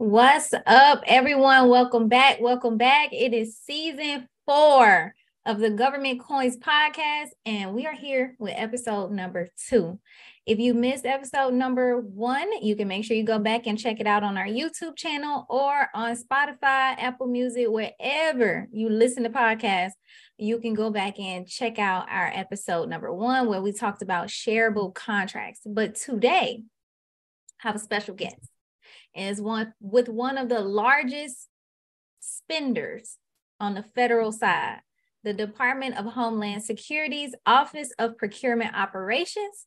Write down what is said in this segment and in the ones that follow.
What's up, everyone? Welcome back. Welcome back. It is season four of the Government Coins podcast, and we are here with episode number two. If you missed episode number one, you can make sure you go back and check it out on our YouTube channel or on Spotify, Apple Music, wherever you listen to podcasts. You can go back and check out our episode number one, where we talked about shareable contracts. But today, I have a special guest is one with one of the largest spenders on the federal side, the Department of Homeland Security's Office of Procurement Operations.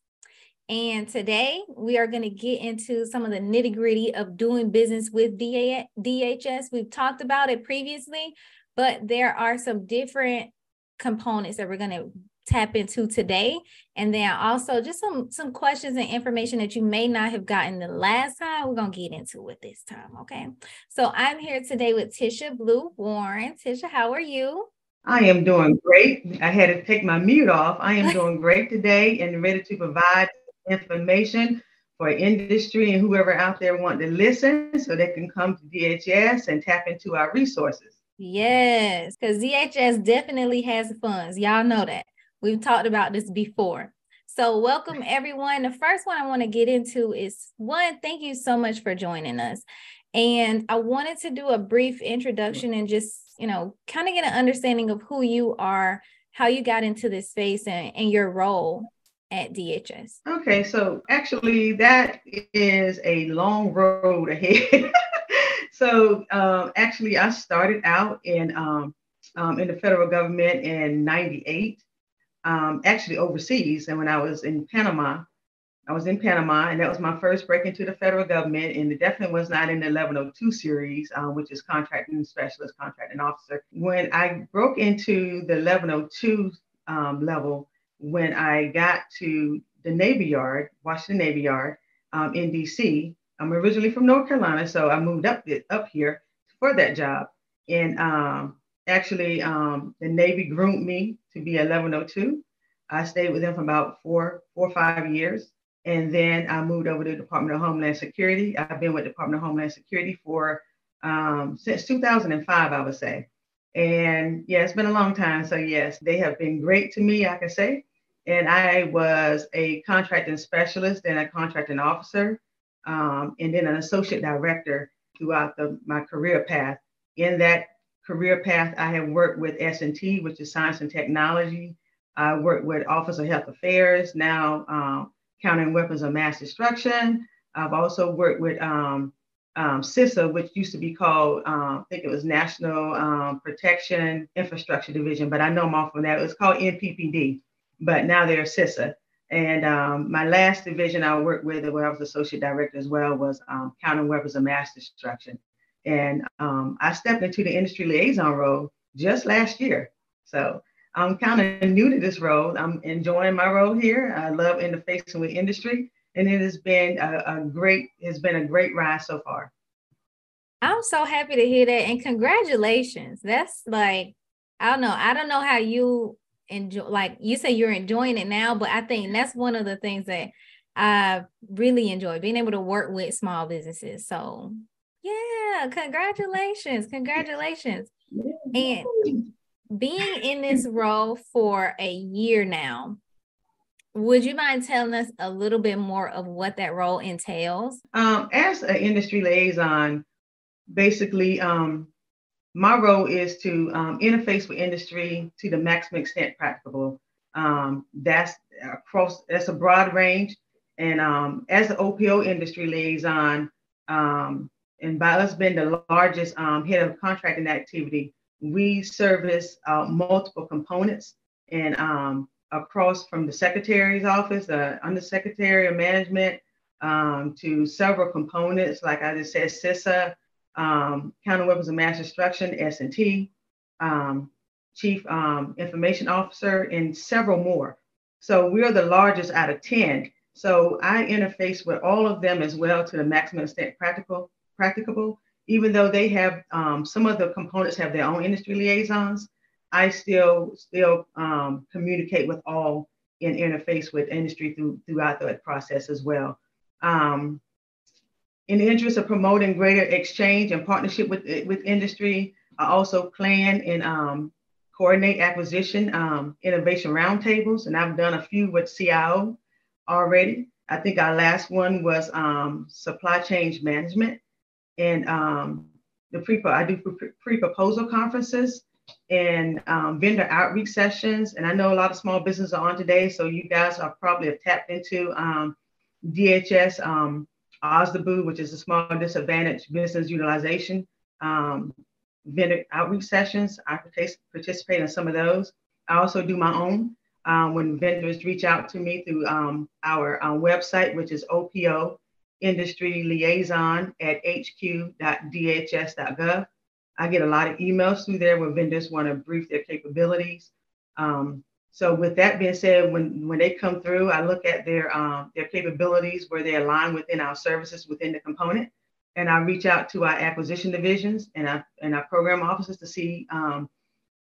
And today we are going to get into some of the nitty gritty of doing business with DHS. We've talked about it previously, but there are some different components that we're going to tap into today. And then also just some some questions and information that you may not have gotten the last time. We're going to get into with this time okay? So i'm here today with tisha blue warren. Tisha how are you? I am doing great. I had to take my mute off. I am doing great today and ready to provide information for industry and whoever out there want to listen so they can come to dhs and tap into our resources. Yes, because DHS definitely has funds. Y'all know that. We've talked about this before. So, welcome everyone. The first one I want to get into is one, thank you so much for joining us. And I wanted to do a brief introduction and just, you know, kind of get an understanding of who you are, how you got into this space, and, and your role at DHS. Okay, so actually, that is a long road ahead. so, um, actually, I started out in um, um, in the federal government in '98 um, actually overseas. And when I was in Panama, I was in Panama, and that was my first break into the federal government. And it definitely was not in the 1102 series, um, which is contracting specialist, contracting officer. When I broke into the 1102 um, level, when I got to the Navy Yard, Washington Navy Yard um, in DC, I'm originally from North Carolina, so I moved up up here for that job. And um, actually, um, the Navy groomed me to be 1102. I stayed with them for about four, four or five years. And then I moved over to the Department of Homeland Security. I've been with Department of Homeland Security for um, since 2005, I would say. And yeah, it's been a long time. So yes, they have been great to me, I can say. And I was a contracting specialist and a contracting officer, um, and then an associate director throughout the, my career path. In that career path, I have worked with S&T, which is Science and Technology. I worked with Office of Health Affairs, now um, Countering Weapons of Mass Destruction. I've also worked with um, um, CISA, which used to be called, um, I think it was National um, Protection Infrastructure Division, but I know them off from that. It was called NPPD, but now they're CISA. And um, my last division I worked with, where I was associate director as well, was um, Countering Weapons of Mass Destruction. And um, I stepped into the industry liaison role just last year. So I'm kind of new to this role. I'm enjoying my role here. I love interfacing with industry, and it has been a, a great has been a great ride so far. I'm so happy to hear that, and congratulations. That's like I don't know. I don't know how you enjoy. Like you say, you're enjoying it now, but I think that's one of the things that I really enjoy being able to work with small businesses. So yeah, congratulations. Congratulations. And being in this role for a year now, would you mind telling us a little bit more of what that role entails? Um, as an industry liaison, basically, um, my role is to um, interface with industry to the maximum extent practicable. Um, that's across, that's a broad range. And um, as an OPO industry liaison, um, and by us being the largest um, head of contracting activity, we service uh, multiple components and um, across from the secretary's office, the undersecretary of management, um, to several components, like I just said, CISA, um, Counter Weapons of Mass Destruction, S&T, um, Chief um, Information Officer, and several more. So we're the largest out of 10. So I interface with all of them as well to the maximum extent practical practicable, even though they have um, some of the components have their own industry liaisons. I still still um, communicate with all and interface with industry through throughout the process as well. Um, in the interest of promoting greater exchange and partnership with, with industry, I also plan and um, coordinate acquisition um, innovation roundtables, and I've done a few with CIO already. I think our last one was um, supply chain management, and um, the pre I do pre proposal conferences and um, vendor outreach sessions. And I know a lot of small businesses are on today, so you guys are probably have tapped into um, DHS um, OSDBU, which is a small disadvantaged business utilization um, vendor outreach sessions. I participate in some of those. I also do my own um, when vendors reach out to me through um, our um, website, which is OPO Industry Liaison at hq.dhs.gov. I get a lot of emails through there where vendors want to brief their capabilities. Um, so with that being said, when, when they come through, I look at their, um, their capabilities where they align within our services within the component. And I reach out to our acquisition divisions and our, and our program officers to see um,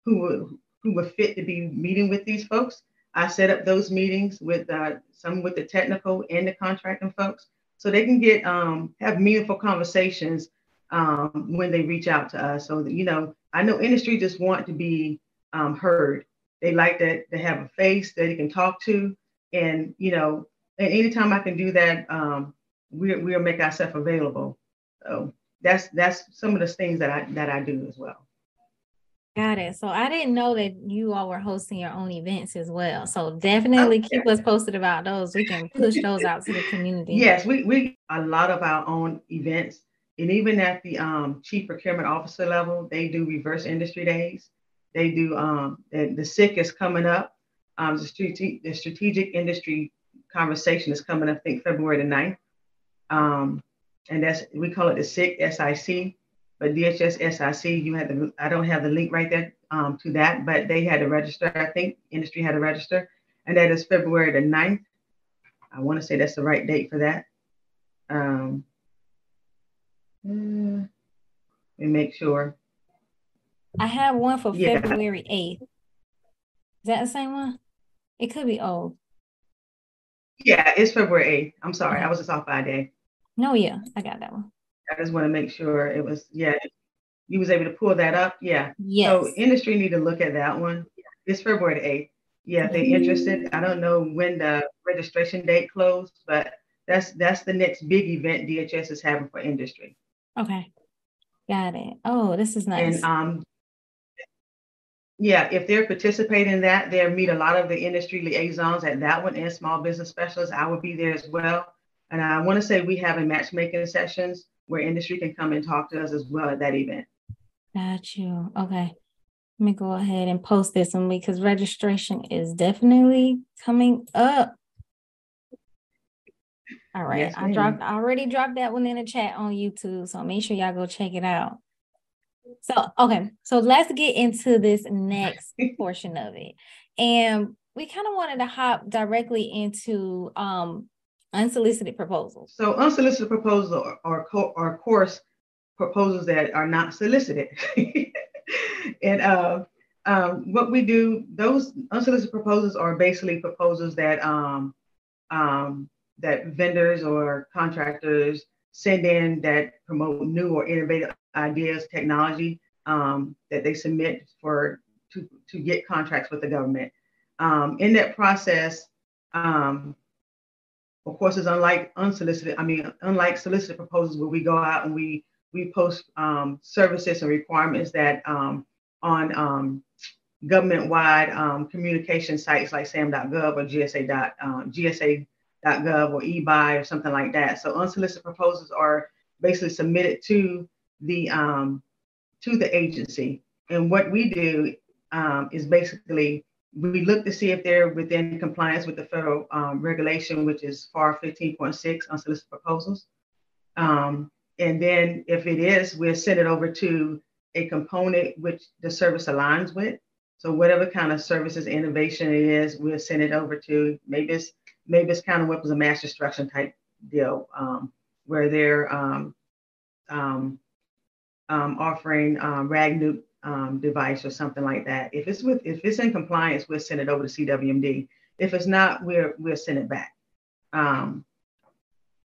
who, who would fit to be meeting with these folks. I set up those meetings with uh, some with the technical and the contracting folks so they can get um, have meaningful conversations um, when they reach out to us. So that, you know, I know industry just want to be um, heard they like that they have a face that they can talk to. And, you know, and anytime I can do that, um, we, we'll make ourselves available. So that's that's some of the things that I that I do as well. Got it. So I didn't know that you all were hosting your own events as well. So definitely keep us posted about those. We can push those out to the community. Yes, we we a lot of our own events, and even at the um, chief procurement officer level, they do reverse industry days. They do um, the, the SIC is coming up. Um, the, strategic, the strategic industry conversation is coming up, I think February the 9th. Um, and that's we call it the SIC SIC, but DHS SIC, you had the I don't have the link right there um, to that, but they had to register. I think industry had to register, and that is February the 9th. I want to say that's the right date for that. Um, let me make sure. I have one for yeah. February 8th. Is that the same one? It could be old. Yeah, it's February 8th. I'm sorry. I was just off by a day. No, yeah, I got that one. I just want to make sure it was, yeah, you was able to pull that up. Yeah. Yes. So industry need to look at that one. It's February the 8th. Yeah, if they're interested. I don't know when the registration date closed, but that's that's the next big event DHS is having for industry. Okay. Got it. Oh, this is nice. And um, yeah, if they're participating in that, they'll meet a lot of the industry liaisons at that one and small business specialists. I would be there as well. And I want to say we have a matchmaking sessions where industry can come and talk to us as well at that event. Got you. Okay. Let me go ahead and post this one because registration is definitely coming up. All right. Yes, I dropped I already dropped that one in the chat on YouTube. So make sure y'all go check it out. So, okay. So let's get into this next portion of it. And we kind of wanted to hop directly into um, unsolicited proposals. So, unsolicited proposals are, are, co- are course proposals that are not solicited. and uh, um, what we do, those unsolicited proposals are basically proposals that um, um, that vendors or contractors send in that promote new or innovative ideas, technology um, that they submit for to, to get contracts with the government. Um, in that process, um, of course, it's unlike unsolicited. I mean, unlike solicited proposals where we go out and we we post um, services and requirements that um, on um, government-wide communication sites like SAM.gov or GSA. GSA.gov or eBuy or something like that. So unsolicited proposals are basically submitted to the um, to the agency. And what we do um, is basically we look to see if they're within compliance with the federal um, regulation, which is FAR 15.6 on unsolicited proposals. Um, and then if it is, we'll send it over to a component which the service aligns with. So whatever kind of services innovation it is, we'll send it over to maybe it's maybe it's kind of what was a mass destruction type deal um, where they're um, um, um, offering um, device or something like that. If it's with if it's in compliance, we'll send it over to CWMD. If it's not, we're we'll send it back. Um,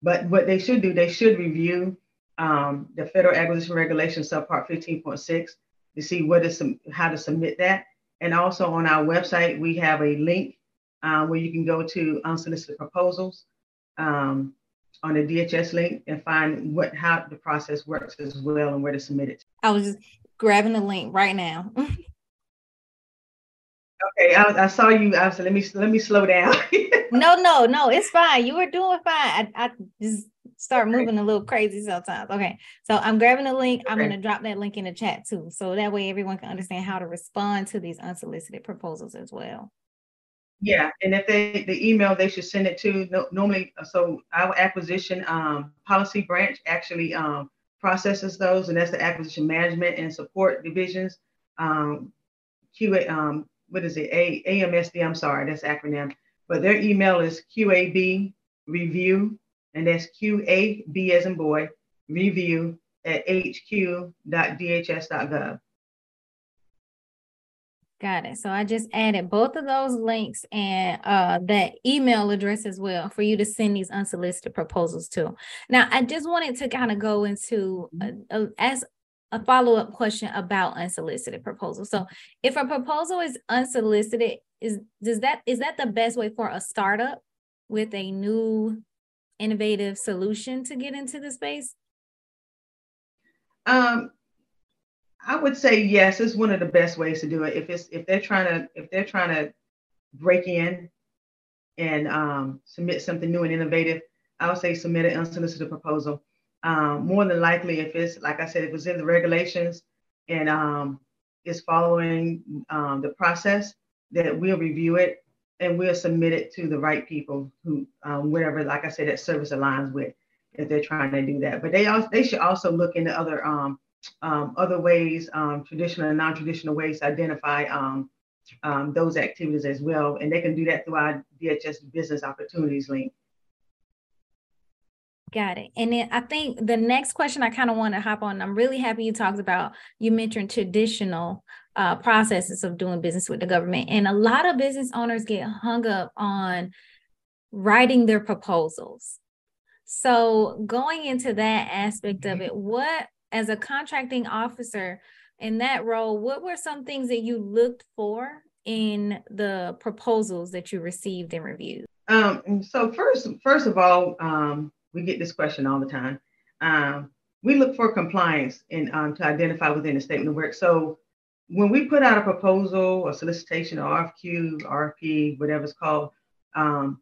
but what they should do, they should review um, the Federal Acquisition Regulation subpart 15.6 to see what is some, how to submit that. And also on our website, we have a link uh, where you can go to unsolicited proposals um, on the DHS link and find what how the process works as well and where to submit it. I was just grabbing the link right now. okay, I, I, saw you. I said, let me let me slow down. no, no, no, it's fine. You were doing fine. I, I just start moving a little crazy sometimes. Okay. So I'm grabbing the link. I'm going to drop that link in the chat too. So that way everyone can understand how to respond to these unsolicited proposals as well. Yeah. And if they, the email, they should send it to no, normally. So our acquisition um, policy branch actually um, processes those, and that's the acquisition management and support divisions. Um, QA, um, what is it? A, AMSD, I'm sorry, that's acronym. But their email is QAB review and that's QAB as in boy, review at hq.dhs.gov. Got it. So I just added both of those links and uh, that email address as well for you to send these unsolicited proposals to. Now, I just wanted to kind of go into as a follow up question about unsolicited proposals. So, if a proposal is unsolicited, is does that is that the best way for a startup with a new innovative solution to get into the space? Um, I would say yes. It's one of the best ways to do it. If it's if they're trying to if they're trying to break in and um, submit something new and innovative, I would say submit an unsolicited proposal. Um, more than likely, if it's like I said, if it's in the regulations and um, is following um, the process, that we'll review it and we'll submit it to the right people who, um, wherever, like I said, that service aligns with, if they're trying to do that. But they also they should also look into other um, other ways, um, traditional and non-traditional ways to identify um, um, those activities as well, and they can do that through our DHS Business Opportunities link. Got it. And then I think the next question I kind of want to hop on. I'm really happy you talked about you mentioned traditional uh, processes of doing business with the government. And a lot of business owners get hung up on writing their proposals. So, going into that aspect of it, what, as a contracting officer in that role, what were some things that you looked for in the proposals that you received and reviewed? Um, so first, first of all, um, we get this question all the time. Um, we look for compliance and um, to identify within the statement of work. So when we put out a proposal, a solicitation, or RFQ, RFP, whatever it's called, um,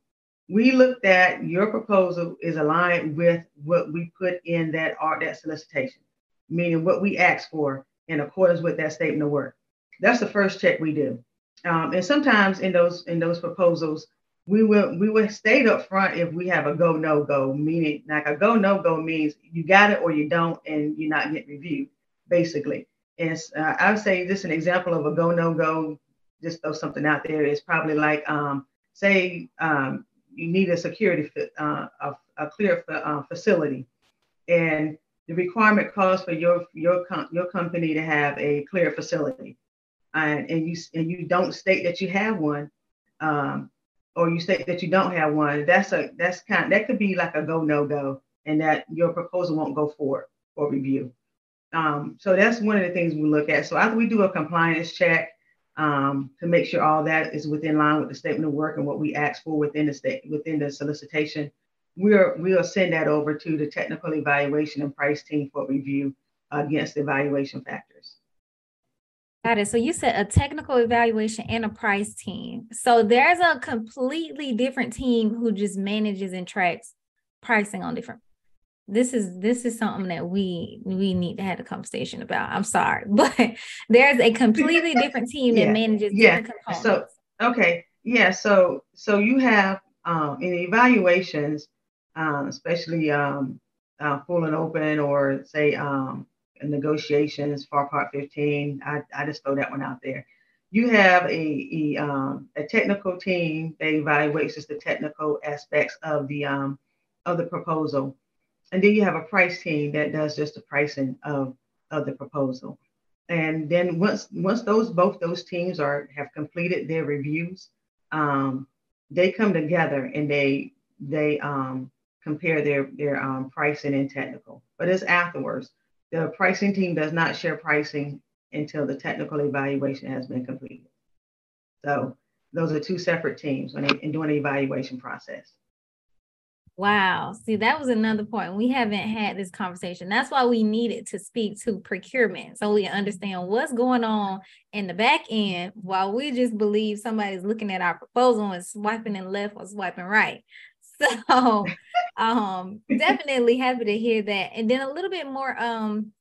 we looked at your proposal is aligned with what we put in that art that solicitation, meaning what we ask for in accordance with that statement of work. That's the first check we do. Um, and sometimes in those in those proposals, we will we will state up front if we have a go no go, meaning like a go no go means you got it or you don't, and you're not getting reviewed, basically. And uh, I would say just an example of a go no go, just throw something out there is probably like um, say um, you need a security uh, a, a clear uh, facility, and the requirement calls for your your com- your company to have a clear facility, and, and you and you don't state that you have one, um, or you state that you don't have one. That's a that's kind that could be like a go no go, and that your proposal won't go forward for review. Um, so that's one of the things we look at. So after we do a compliance check um, to make sure all that is within line with the statement of work and what we ask for within the state within the solicitation, we're we'll send that over to the technical evaluation and price team for review against evaluation factors. Got it. So you said a technical evaluation and a price team. So there's a completely different team who just manages and tracks pricing on different this is this is something that we we need to have a conversation about. I'm sorry, but there's a completely different team yeah. that manages yeah. components. So okay, yeah. So so you have um, in evaluations, um, especially um, uh, full and open, or say um, negotiations, for Part 15. I, I just throw that one out there. You have a a, um, a technical team that evaluates just the technical aspects of the um, of the proposal and then you have a price team that does just the pricing of, of the proposal. And then once once those both those teams are have completed their reviews, um, they come together and they they um, compare their their um, pricing and technical. But it's afterwards. The pricing team does not share pricing until the technical evaluation has been completed. So those are two separate teams when they, in doing the evaluation process. Wow. See, that was another point. We haven't had this conversation. That's why we needed to speak to procurement so we understand what's going on in the back end while we just believe somebody's looking at our proposal and swiping in left or swiping right. So um definitely happy to hear that. And then a little bit more um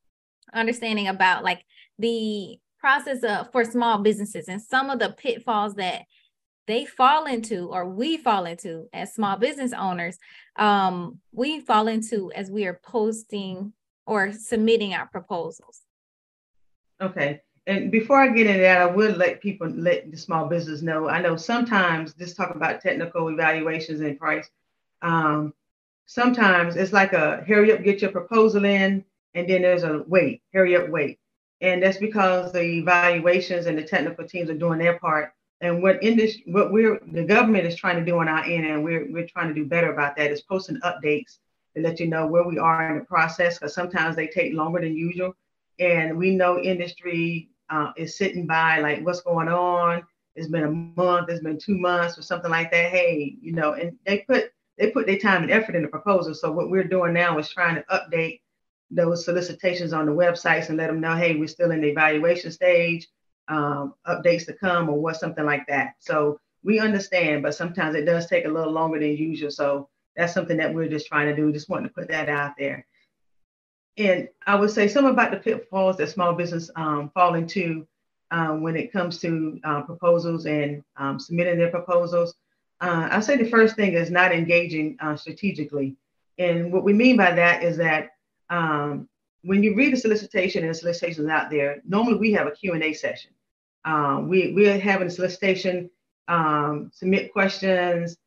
understanding about like the process of for small businesses and some of the pitfalls that they fall into or we fall into as small business owners um, we fall into as we are posting or submitting our proposals. Okay. And before i get into that i would let people let the small business know. I know sometimes just talk about technical evaluations and price um, sometimes it's like a hurry up get your proposal in and then there's a wait hurry up wait and that's because the evaluations and the technical teams are doing their part and what in this, what we're the government is trying to do on our end, and we're we're trying to do better about that is posting updates to let you know where we are in the process because sometimes they take longer than usual. And we know industry uh, is sitting by like what's going on. It's been a month, it's been two months or something like that. Hey, you know, and they put they put their time and effort in the proposal. So what we're doing now is trying to update those solicitations on the websites and let them know, hey, we're still in the evaluation stage um, updates to come or what something like that. So we understand, but sometimes it does take a little longer than usual. So that's something that we're just trying to do. Just wanting to put that out there. And I would say some about the pitfalls that small business um, fall into um, when it comes to uh, proposals and um, submitting their proposals. Uh, I say the first thing is not engaging uh, strategically. And what we mean by that is that um, when you read the solicitation and the solicitations out there, normally we have a Q&A session. Um, we, we're having a solicitation, um, submit questions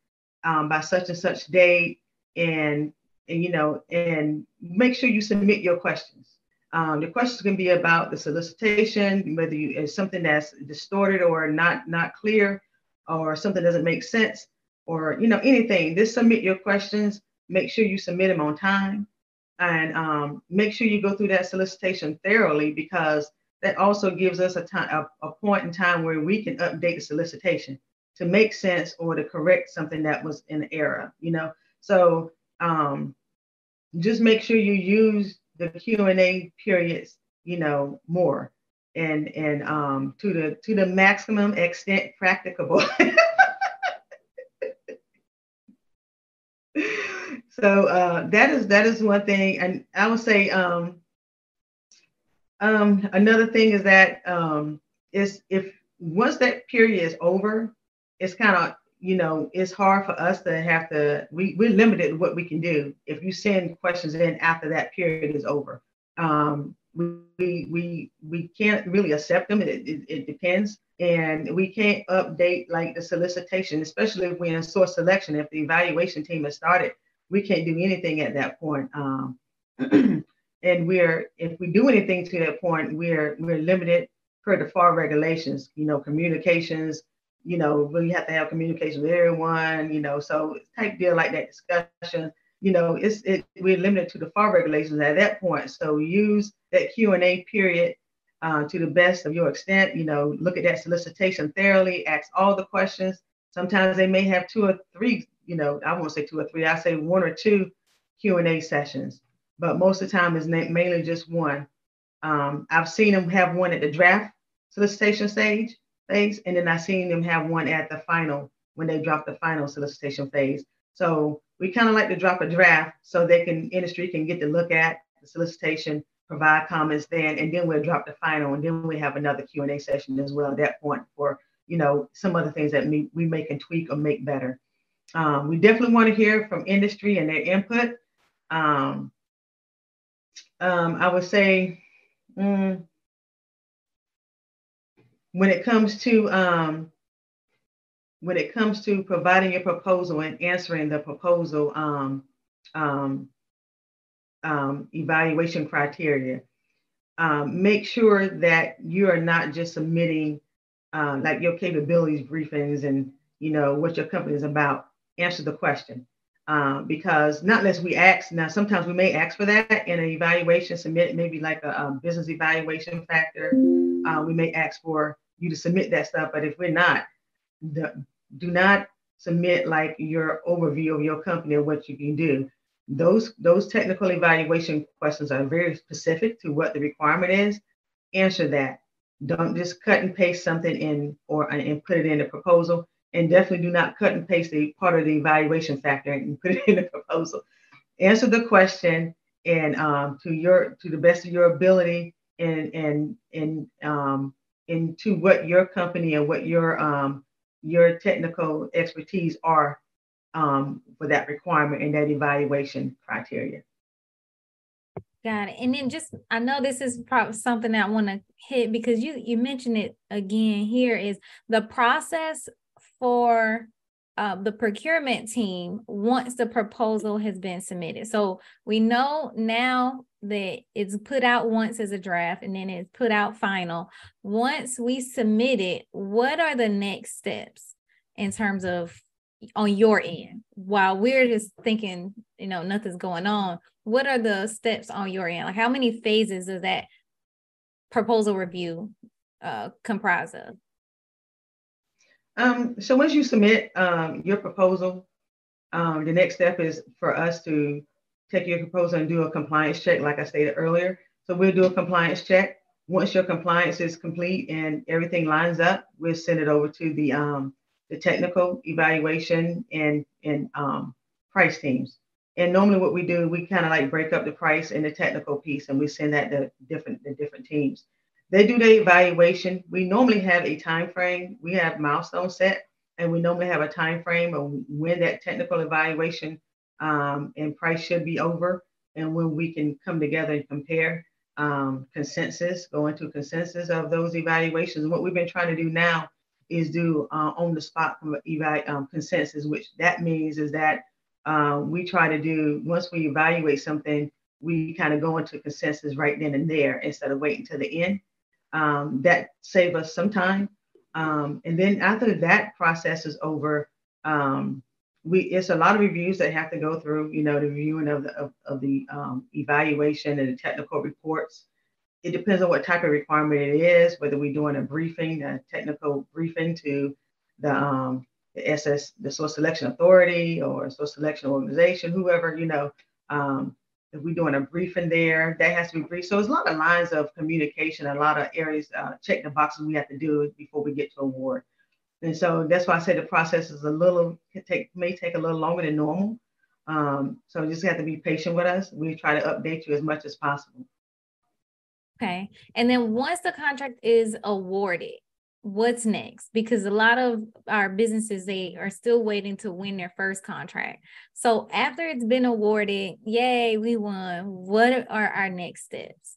um, by such and such date and, and, you know, and make sure you submit your questions. Um, the questions can be about the solicitation, whether you, it's something that's distorted or not, not clear or something doesn't make sense or, you know, anything. Just submit your questions. Make sure you submit them on time and um, make sure you go through that solicitation thoroughly because that also gives us a time a, a, point in time where we can update the solicitation to make sense or to correct something that was in error you know so um, just make sure you use the q&a periods you know more and and um, to the to the maximum extent practicable so uh, that is that is one thing, and I would say um, um, another thing is that um, is if once that period is over, it's kind of you know it's hard for us to have to we we're limited what we can do if you send questions in after that period is over. Um, we we we can't really accept them. It, it, it, depends, and we can't update like the solicitation, especially if we're in source selection. If the evaluation team has started we can't do anything at that point. Um, and we're if we do anything to that point, we're we're limited per the FAR regulations. You know, communications. You know, we have to have communication with everyone. You know, so it's type deal like that discussion. You know, it's it we're limited to the FAR regulations at that point. So use that Q and A period uh, to the best of your extent. You know, look at that solicitation thoroughly, ask all the questions. Sometimes they may have two or three you know, I won't say two or three, I say one or two Q&A sessions, but most of the time is mainly just one. Um, I've seen them have one at the draft solicitation stage phase, and then I've seen them have one at the final when they drop the final solicitation phase. So we kind of like to drop a draft so they can industry can get to look at the solicitation, provide comments then, and then we'll drop the final, and then we have another Q&A session as well at that point for you know some other things that we, we may can tweak or make better. Um, we definitely want to hear from industry and their input. Um, um, I would say mm, when it comes to um, when it comes to providing your proposal and answering the proposal um, um, um, evaluation criteria, um, make sure that you are not just submitting uh, like your capabilities briefings and you know what your company is about answer the question. uh, because not unless we ask now sometimes we may ask for that in an evaluation submit maybe like a, a business evaluation factor uh, we may ask for you to submit that stuff but if we're not the, do not submit like your overview of your company or what you can do. Those those technical evaluation questions are very specific to what the requirement is. Answer that. Don't just cut and paste something in or and put it in the proposal and definitely do not cut and paste the part of the evaluation factor and put it in the proposal. Answer the question and um, to your to the best of your ability and and and um, into what your company and what your um, your technical expertise are um, for that requirement and that evaluation criteria. Got it. And then just I know this is probably something I want to hit because you you mentioned it again here is the process for uh, the procurement team once the proposal has been submitted. So we know now that it's put out once as a draft and then it's put out final. Once we submit it, what are the next steps in terms of on your end? While we're just thinking, you know, nothing's going on, what are the steps on your end? Like how many phases does that proposal review uh, comprise of? Um, so once you submit um, your proposal, um, the next step is for us to take your proposal and do a compliance check, like I stated earlier. So we'll do a compliance check. Once your compliance is complete and everything lines up, we'll send it over to the um, the technical evaluation and and um, price teams. And normally, what we do, we kind of like break up the price and the technical piece, and we send that to different the different teams. They do the evaluation. We normally have a time frame. We have milestones set, and we normally have a time frame of when that technical evaluation um, and price should be over, and when we can come together and compare um, consensus, go into consensus of those evaluations. What we've been trying to do now is do uh, on the spot evaluate um, consensus, which that means is that um, we try to do once we evaluate something, we kind of go into consensus right then and there instead of waiting to the end um, that save us some time. Um, and then after that process is over, um, we it's a lot of reviews that have to go through. You know, the reviewing of the of, of the um, evaluation and the technical reports. It depends on what type of requirement it is. Whether we're doing a briefing, a technical briefing to the um, the SS, the source selection authority or source selection organization, whoever you know. Um, if we're doing a briefing there, that has to be brief. So it's a lot of lines of communication, a lot of areas, uh, check the boxes we have to do before we get to award. And so that's why I say the process is a little, take, may take a little longer than normal. Um, so you just have to be patient with us. We try to update you as much as possible. Okay. And then once the contract is awarded, what's next because a lot of our businesses they are still waiting to win their first contract so after it's been awarded yay we won what are our next steps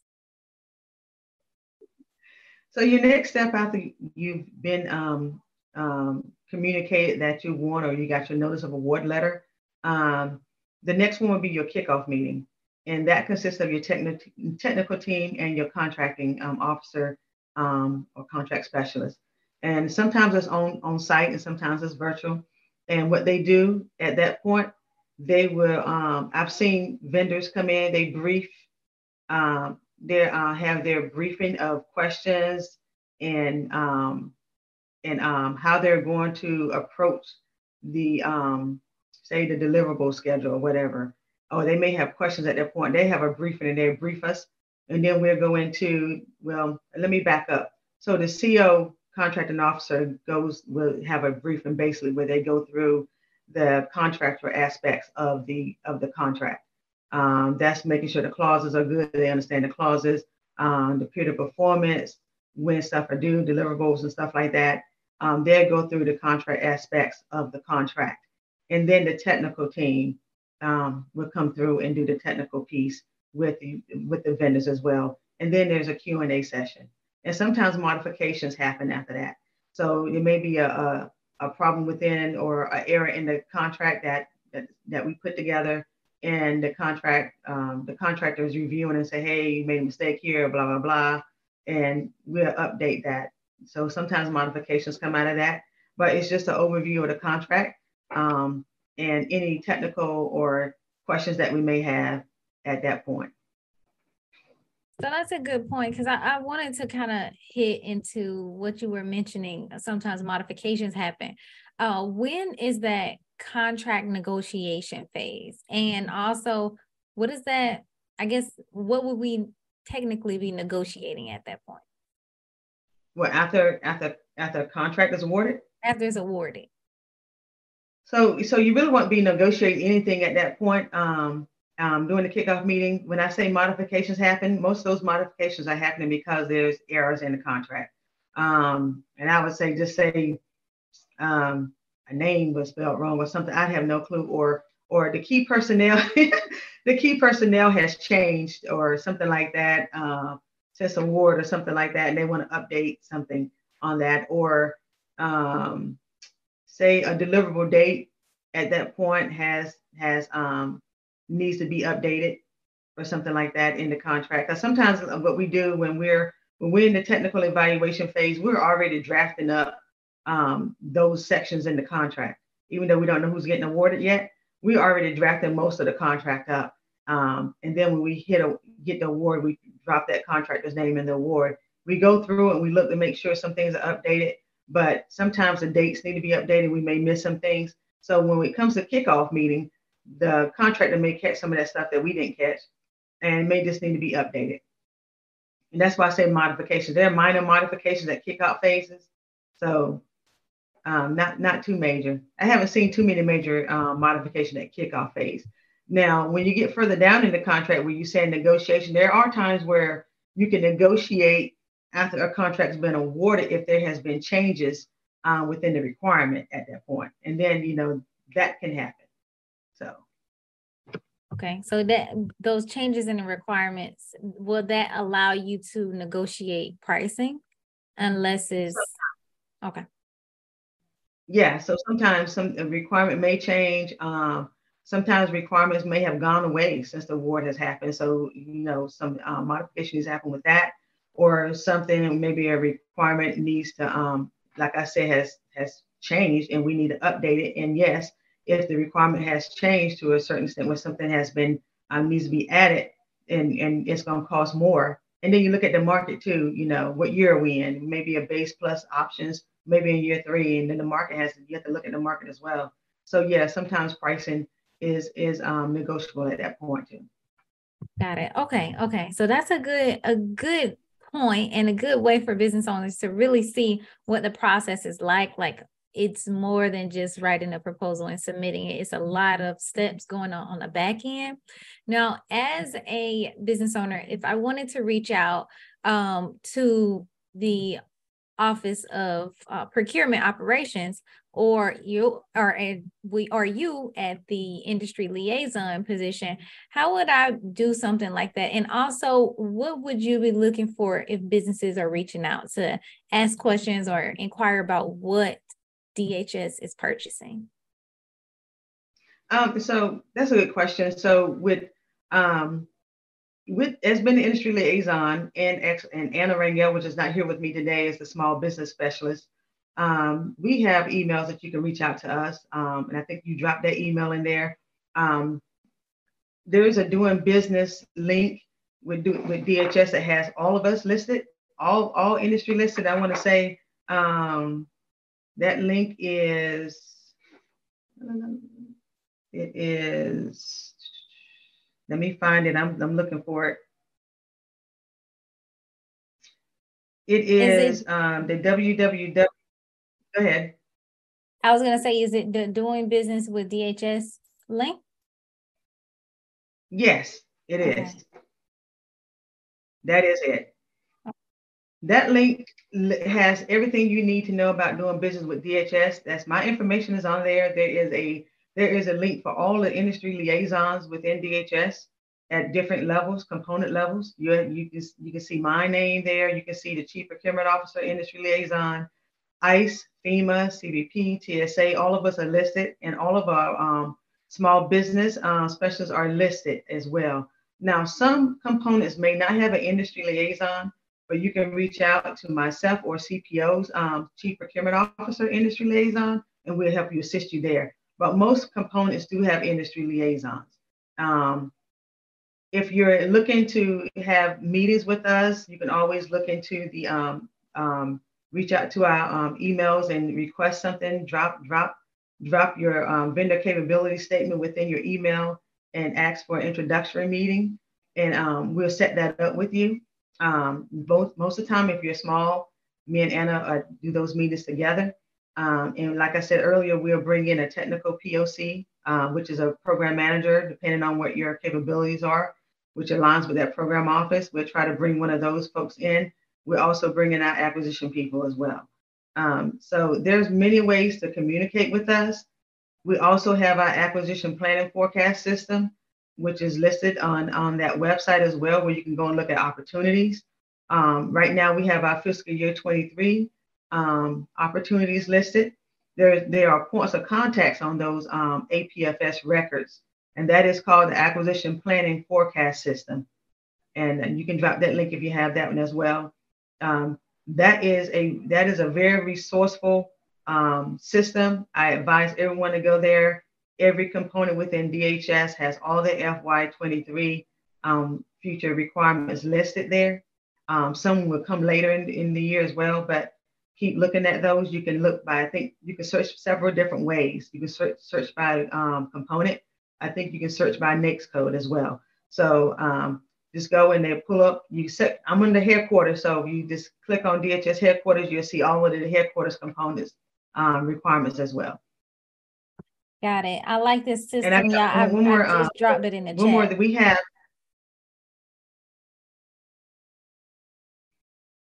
so your next step after you've been um, um, communicated that you won or you got your notice of award letter um, the next one will be your kickoff meeting and that consists of your techni- technical team and your contracting um, officer um, or contract specialist. And sometimes it's on, on site and sometimes it's virtual. And what they do at that point, they will, um, I've seen vendors come in, they brief, um, they uh, have their briefing of questions and, um, and um, how they're going to approach the, um, say, the deliverable schedule or whatever. Or they may have questions at that point. They have a briefing and they brief us. And then we'll go into, well, let me back up. So the CO contracting officer goes will have a briefing basically where they go through the contractual aspects of the of the contract. Um, that's making sure the clauses are good. They understand the clauses, um, the period of performance, when stuff are due, deliverables and stuff like that. Um, they go through the contract aspects of the contract, and then the technical team um, will come through and do the technical piece with the with the vendors as well. And then there's a Q&A session, and sometimes modifications happen after that. So it may be a, a, a problem within or an error in the contract that, that, that we put together and the contract, um, the contractor is reviewing and say, hey, you made a mistake here, blah, blah, blah. And we'll update that. So sometimes modifications come out of that, but it's just an overview of the contract. Um, and any technical or questions that we may have at that point. So that's a good point because I, I, wanted to kind of hit into what you were mentioning. Sometimes modifications happen. Uh, when is that contract negotiation phase? And also, what is that? I guess what would we technically be negotiating at that point? Well, after after after a contract is awarded. After it's awarded. So so you really won't be negotiating anything at that point. Um, um, during the kickoff meeting, when I say modifications happen, most of those modifications are happening because there's errors in the contract. Um, and I would say just say um, a name was spelled wrong or something. i'd have no clue. Or or the key personnel, the key personnel has changed or something like that uh, since award or something like that, and they want to update something on that. Or um, say a deliverable date at that point has has um, needs to be updated or something like that in the contract. Because sometimes what we do when we're when we're in the technical evaluation phase, we're already drafting up um, those sections in the contract, even though we don't know who's getting awarded yet. We already drafted most of the contract up, um, and then when we hit a get the award, we drop that contractor's name in the award. We go through and we look to make sure some things are updated, but sometimes the dates need to be updated. We may miss some things. So when it comes to kickoff meeting, the contractor may catch some of that stuff that we didn't catch and may just need to be updated. And that's why I say modifications. There are minor modifications at kickoff phases. So um, not not too major. I haven't seen too many major um, modification at kickoff phase. Now, when you get further down in the contract where you say negotiation, there are times where you can negotiate after a contract's been awarded if there has been changes uh, within the requirement at that point. And then, you know, that can happen. So. Okay, so that those changes in the requirements will that allow you to negotiate pricing, unless it's okay. Yeah, so sometimes some requirement may change. Um, sometimes requirements may have gone away since the award has happened. So you know some um, modifications happen with that, or something maybe a requirement needs to, um, like I said, has has changed and we need to update it. And yes, if the requirement has changed to a certain extent where something has been um, needs to be added and, and it's going to cost more. And then you look at the market too, you know, what year are we in? Maybe a base plus options, maybe in year three. And then the market has you have to look at the market as well. So yeah, sometimes pricing is is um, negotiable at that point too. Got it. Okay. Okay. So that's a good a good point and a good way for business owners to really see what the process is like. Like it's more than just writing a proposal and submitting it. It's a lot of steps going on on the back end. Now, as a business owner, if I wanted to reach out um, to the Office of uh, Procurement Operations, or you are at we are you at the industry liaison position, how would I do something like that? And also, what would you be looking for if businesses are reaching out to ask questions or inquire about what DHS is purchasing? Um, so that's a good question. So with um, with as been the industry liaison and ex, and Anna Rangel, which is not here with me today, is the small business specialist. Um, we have emails that you can reach out to us, um, and I think you dropped that email in there. Um, there's a doing business link with with DHS that has all of us listed, all all industry listed. I want to say um, that link is, it is, let me find it. I'm, I'm looking for it. It is, is it, um, the www. Go ahead. I was gonna say, is it the doing business with DHS link? Yes, it okay. is. That is it. That link has everything you need to know about doing business with DHS. That's my information is on there. There is a there is a link for all the industry liaisons within DHS at different levels, component levels. You you can you can see my name there. You can see the chief procurement officer, industry liaison, ICE, FEMA, CBP, TSA. All of us are listed, and all of our um, small business uh, specialists are listed as well. Now, some components may not have an industry liaison, but you can reach out to myself or CPO's um, Chief Procurement Officer Industry Liaison, and we'll help you assist you there. But most components do have industry liaisons. Um, if you're looking to have meetings with us, you can always look into the um, um, reach out to our um, emails and request something. Drop drop drop your um, vendor capability statement within your email and ask for an introductory meeting, and um, we'll set that up with you. Both most of the time, if you're small, me and Anna uh, do those meetings together. Um, and like I said earlier, we'll bring in a technical POC, uh, which is a program manager, depending on what your capabilities are, which aligns with that program office. We'll try to bring one of those folks in. We're also bringing our acquisition people as well. Um, so there's many ways to communicate with us. We also have our acquisition planning forecast system, which is listed on, on that website as well, where you can go and look at opportunities. Um, right now, we have our fiscal year 23 um, opportunities listed. There, there are points of contacts on those um, APFS records, and that is called the Acquisition Planning Forecast System. And, and you can drop that link if you have that one as well. Um, that is a that is a very resourceful um, system. I advise everyone to go there. Every component within DHS has all the FY23 um, future requirements listed there. Um, some will come later in, in the year as well, but keep looking at those. You can look by, I think you can search several different ways. You can search, search by um, component. I think you can search by NAICS code as well. So um, just go in there, pull up, you set, I'm in the headquarters. So you just click on DHS headquarters, you'll see all of the headquarters components um, requirements as well. Got it. I like this system. I, yeah, I, one more, I just um, dropped it in the one chat. more that we have.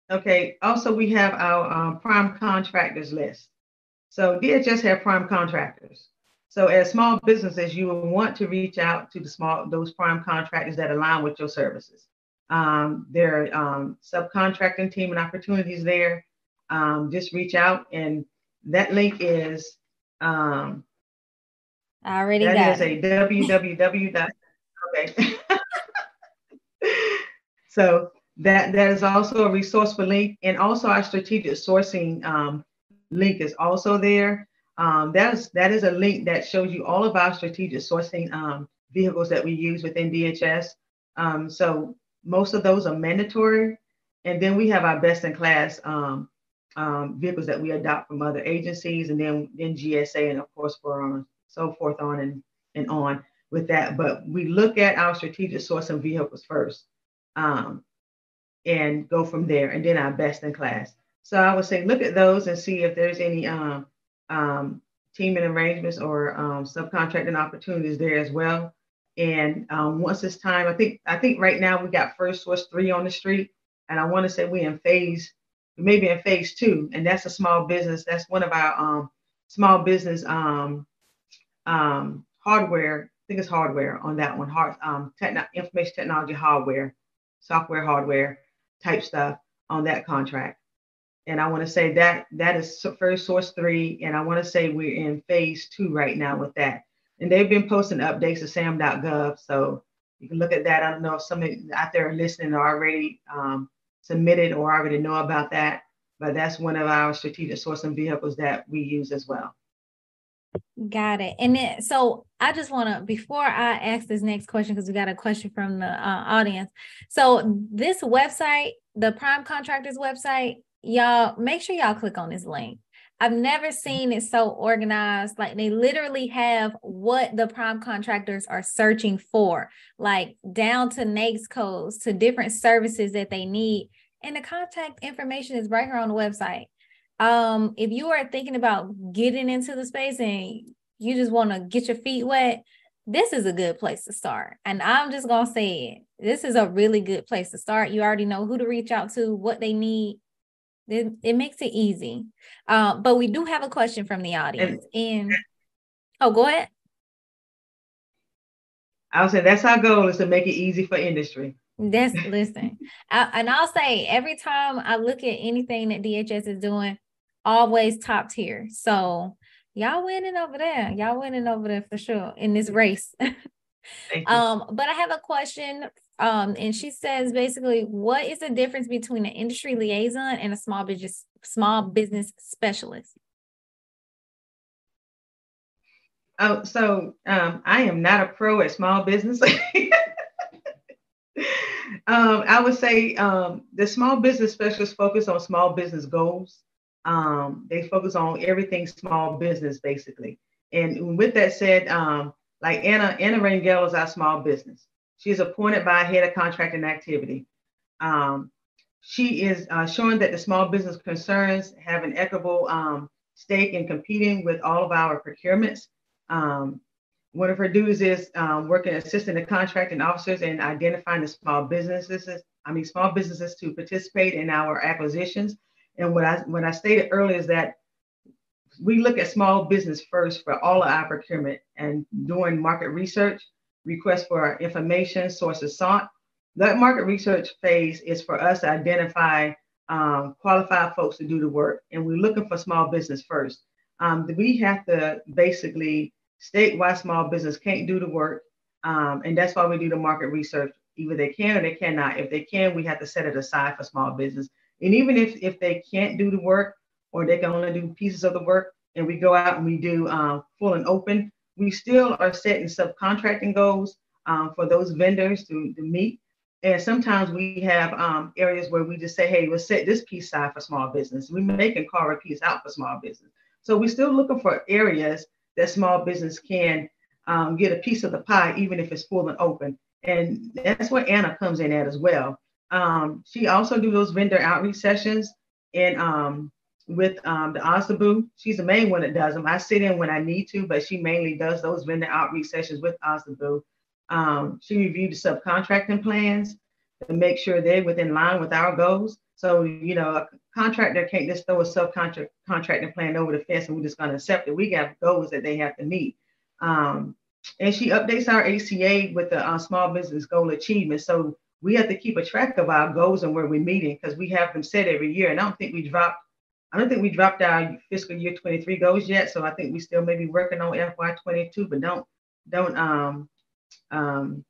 Okay. Also, we have our um, prime contractors list. So DHS have prime contractors. So as small businesses, you will want to reach out to the small those prime contractors that align with your services. Um, there are um, subcontracting team and opportunities there. Um, just reach out, and that link is. Um, I already that got is a www. okay. so that that is also a resource for link, and also our strategic sourcing um, link is also there. Um, that is that is a link that shows you all of our strategic sourcing um, vehicles that we use within DHS. Um, so most of those are mandatory, and then we have our best in class um, um, vehicles that we adopt from other agencies, and then then GSA, and of course for um, so forth on and and on with that. But we look at our strategic sourcing vehicles first, and go from there, and then our best in class. So I would say look at those and see if there's any um, um, teaming arrangements or um, subcontracting opportunities there as well. And um, once it's time, I think I think right now we got FirstSource three on the street, and I want to say we in phase, maybe in phase two, and that's a small business. That's one of our um, small business um, hardware. I think it's hardware on that one. Hard techn- information technology hardware, software hardware type stuff on that contract and I want to say that that is FirstSource three, and I want to say we're in phase two right now with that. And they've been posting updates to SAM.gov, so you can look at that. I don't know if some of you out there listening are already um, submitted or already know about that, but that's one of our strategic sourcing vehicles that we use as well. Got it. And then, so I just want to, before I ask this next question, because we got a question from the uh, audience. So, this website, the Prime Contractors website, y'all make sure y'all click on this link. I've never seen it so organized. Like they literally have what the prime contractors are searching for, like down to NAICS codes to different services that they need. And the contact information is right here on the website. Um, if you are thinking about getting into the space and you just want to get your feet wet, this is a good place to start. And I'm just gonna say it. This is a really good place to start. You already know who to reach out to, what they need, it, it makes it easy. Uh, but we do have a question from the audience. And, and oh, go ahead. I would say that's our goal is to make it easy for industry. That's listen, I, and I'll say every time I look at anything that DHS is doing, always top tier. So y'all winning over there. Y'all winning over there for sure in this race. um, but I have a question um, and she says basically, what is the difference between an industry liaison and a small business small business specialist? Oh, so um, I am not a pro at small business. um, I would say um, the small business specialists focus on small business goals. Um, they focus on everything small business, basically. And with that said, um, like Anna, Anna Rangel is our small business. She is appointed by head of contracting activity. Um, she is uh, showing that the small business concerns have an equitable um, stake in competing with all of our procurements. Um, one of her duties is um, working assisting the contracting officers in identifying the small businesses, I mean, small businesses to participate in our acquisitions. And what I what I stated earlier is that we look at small business first for all of our procurement and doing market research, requests for information, sources sought. That market research phase is for us to identify um, qualified folks to do the work. And we're looking for small business first. Um, we have to basically state why small business can't do the work. Um, and that's why we do the market research. Either they can or they cannot. If they can, we have to set it aside for small business. And even if, if they can't do the work or they can only do pieces of the work, and we go out and we do uh, full and open, we still are setting subcontracting goals um, for those vendors to, to meet. And sometimes we have um, areas where we just say, hey, we'll set this piece aside for small business. We make and carve a piece out for small business. So we're still looking for areas that small business can um, get a piece of the pie, even if it's full and open. And that's where Anna comes in at as well. Um, she also do those vendor outreach sessions and um, with um, the OSDBU. She's the main one that does them. I sit in when I need to, but she mainly does those vendor outreach sessions with OSDBU. Um, she reviewed the subcontracting plans to make sure they're within line with our goals. So, you know, a contractor can't just throw a subcontract contracting plan over the fence and we're just going to accept it. We got goals that they have to meet. Um, and she updates our ACA with the uh, small business goal achievement. So we have to keep a track of our goals and where we're meeting because we have them set every year. And I don't think we dropped, I don't think we dropped our fiscal year 23 goals yet. So I think we still may be working on FY 22, but don't, don't, um, um,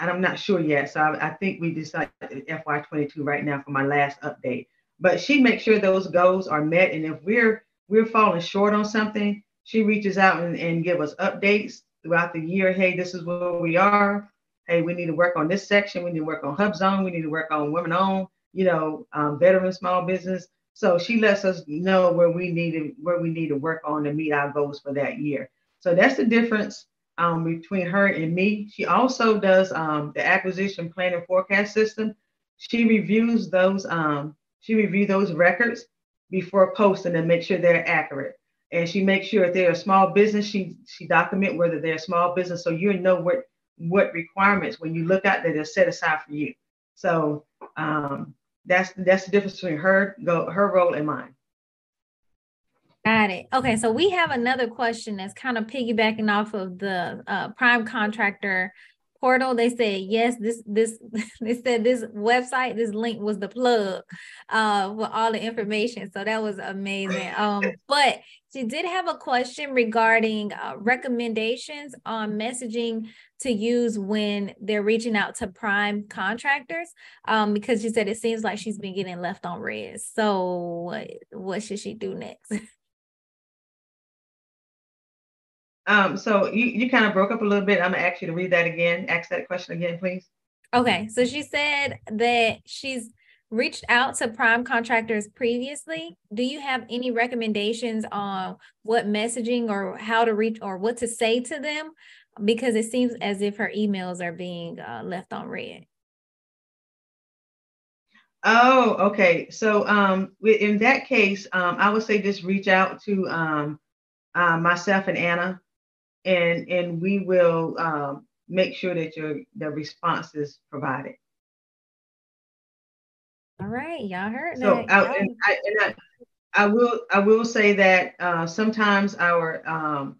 and I'm not sure yet. So I, I think we decided FY 22 right now for my last update. But she makes sure those goals are met. And if we're we're falling short on something, she reaches out and, and give us updates throughout the year. Hey, this is where we are. Hey, we need to work on this section. We need to work on HUBZone. We need to work on women owned, you know, um, veteran small business. So she lets us know where we need to where we need to work on to meet our goals for that year. So that's the difference um, between her and me. She also does um, the acquisition plan and forecast system. She reviews those. Um, she reviews those records before posting and make sure they're accurate. And she makes sure if they're a small business, she she document whether they're a small business, so you know what what requirements when you look at that are set aside for you. So um, that's that's the difference between her go her role and mine. Got it. Okay, so we have another question that's kind of piggybacking off of the uh, prime contractor portal. They said yes. This this they said this website, this link was the plug uh, for all the information. So that was amazing. Um, but she did have a question regarding uh, recommendations on messaging to use when they're reaching out to prime contractors. Um, because she said it seems like she's been getting left on read. So what what should she do next? Um, so you, you kind of broke up a little bit. I'm gonna ask you to read that again. Ask that question again, please. Okay. So she said that she's reached out to prime contractors previously. Do you have any recommendations on what messaging or how to reach or what to say to them? Because it seems as if her emails are being uh, left on read. Oh, okay. So um, in that case, um, I would say just reach out to um, uh, myself and Anna and and we will um, make sure that your the response is provided. All right, y'all heard so that. I, and I, and I, I, will I will say that uh, sometimes our um,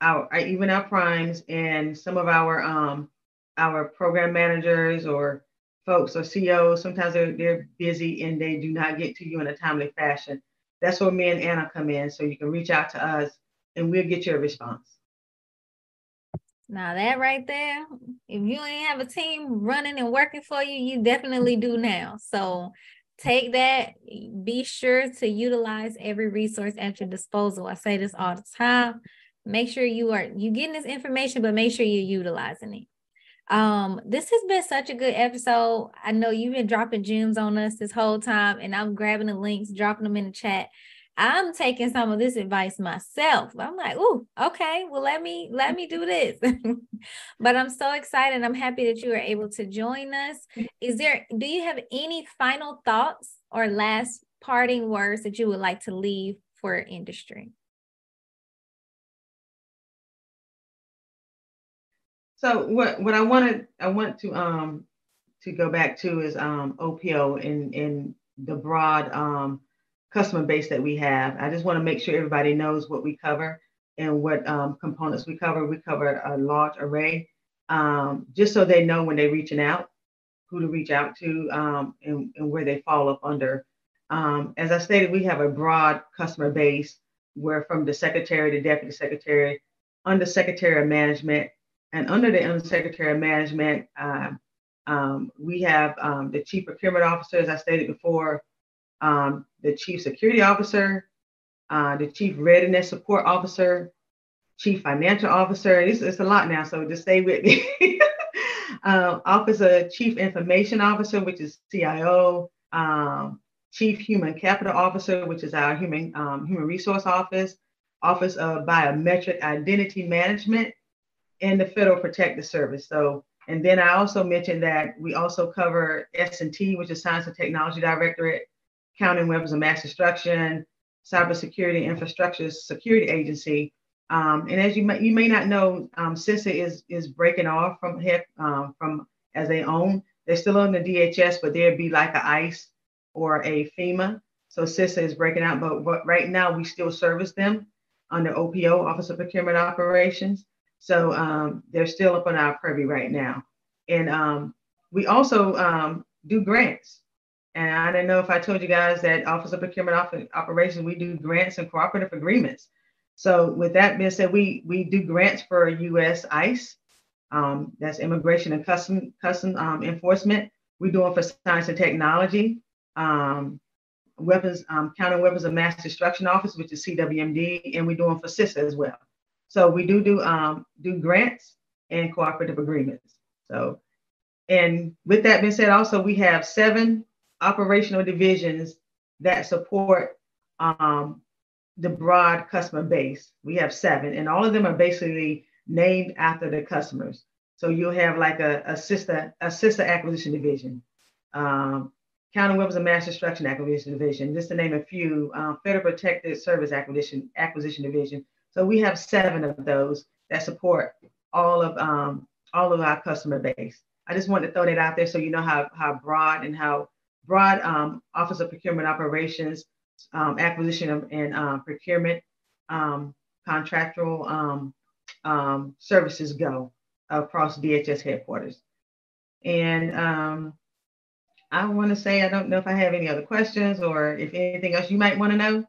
our even our primes and some of our um, our program managers or folks or CEOs sometimes they're they're busy and they do not get to you in a timely fashion. That's where me and Anna come in. So you can reach out to us and we'll get you a response. Now that right there, if you ain't have a team running and working for you, you definitely do now. So take that, be sure to utilize every resource at your disposal. I say this all the time. make sure you are you getting this information, but make sure you're utilizing it. Um, this has been such a good episode. I know you've been dropping gems on us this whole time, and I'm grabbing the links, dropping them in the chat. I'm taking some of this advice myself. I'm like, oh, okay, well, let me let me do this. but I'm so excited. I'm happy that you were able to join us. Is there do you have any final thoughts or last parting words that you would like to leave for industry? So what what I wanted I want to um to go back to is um OPO and and the broad um customer base that we have. I just want to make sure everybody knows what we cover and what um, components we cover. We cover a large array, um, just so they know when they're reaching out, who to reach out to, um, and, and, where they fall up under. Um, as I stated, we have a broad customer base where from the secretary to deputy secretary, under secretary of management, and under the Undersecretary of Management, um, um, we have um, the Chief Procurement Officer, as I stated before, um, the Chief Security Officer, uh, the Chief Readiness Support Officer, Chief Financial Officer. It's, it's a lot now, so just stay with me. uh, Office of Chief Information Officer, which is CIO, um, Chief Human Capital Officer, which is our Human um, Human Resource Office, Office of Biometric Identity Management, and the Federal Protective Service. So, and then I also mentioned that we also cover S&T, which is Science and Technology Directorate, Counter Weapons of Mass Destruction, Cybersecurity Infrastructure Security Agency. Um, and as you may, you may not know, um, CISA is is breaking off from HIP um, from as they own. They're still on the DHS, but there'd be like a ICE or a FEMA. So CISA is breaking out, but, but right now we still service them under OPO, Office of Procurement Operations. So um, they're still up on our purview right now. And um, we also um, do grants. And I don't know if I told you guys that Office of Procurement Op- Operations, we do grants and cooperative agreements. So with that being said, we, we do grants for U.S. ICE, um, that's Immigration and Custom, Custom um, Enforcement. We do them for Science and Technology, um, Weapons, Counter Weapons of Mass Destruction Office, which is CWMD, and we do them for CISA as well. So we do do um, do grants and cooperative agreements. So, and with that being said, also we have seven operational divisions that support um, the broad customer base. We have seven, and all of them are basically named after the customers. So you'll have like a, a CISA a CISA acquisition division, um, Counter Weapons and Mass Destruction Acquisition Division, just to name a few. Um, Federal protected Service Acquisition Acquisition Division, so we have seven of those that support all of um, all of our customer base. I just wanted to throw that out there so you know how, how broad and how broad um, Office of Procurement Operations, um, acquisition and uh, procurement, um, contractual um, um, services go across DHS headquarters. And I want to say, I don't know if I have any other questions or if anything else you might want to know.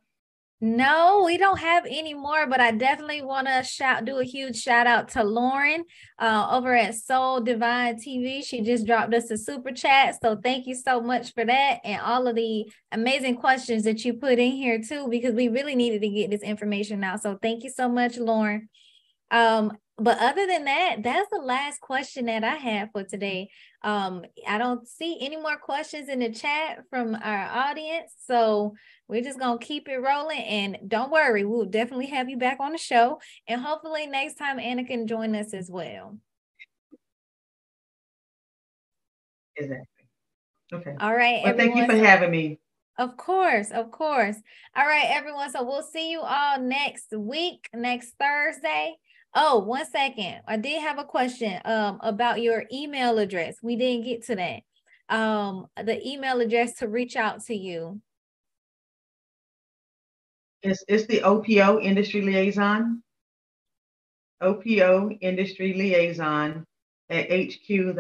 No, we don't have any more, but I definitely want to shout, do a huge shout out to Lauren uh, over at Soul Divine TV. She just dropped us a super chat. So thank you so much for that and all of the amazing questions that you put in here too, because we really needed to get this information out. So thank you so much, Lauren. Um, but other than that, that's the last question that I have for today. Um, I don't see any more questions in the chat from our audience. So we're just gonna keep it rolling. And don't worry, we'll definitely have you back on the show. And hopefully next time Anna can join us as well. Exactly. Okay. All right. Well, thank you for having me. Of course, of course. All right, everyone. So we'll see you all next week, next Thursday. Oh, one second. I did have a question um, about your email address. We didn't get to that. Um, the email address to reach out to you. It's, it's the OPO industry liaison. OPO industry liaison at hq.dhs.gov.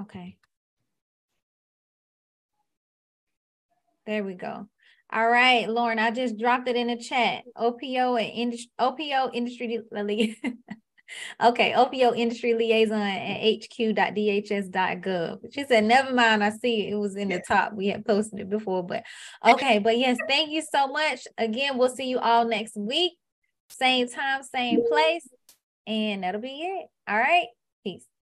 Okay. There we go. All right, Lauren, I just dropped it in the chat. OPO and industry, OPO industry, okay, OPO industry liaison at hq.dhs.gov. She said, never mind. I see it was in the top. We had posted it before, but okay. But yes, thank you so much. Again, we'll see you all next week. same time, same place. And that'll be it. All right.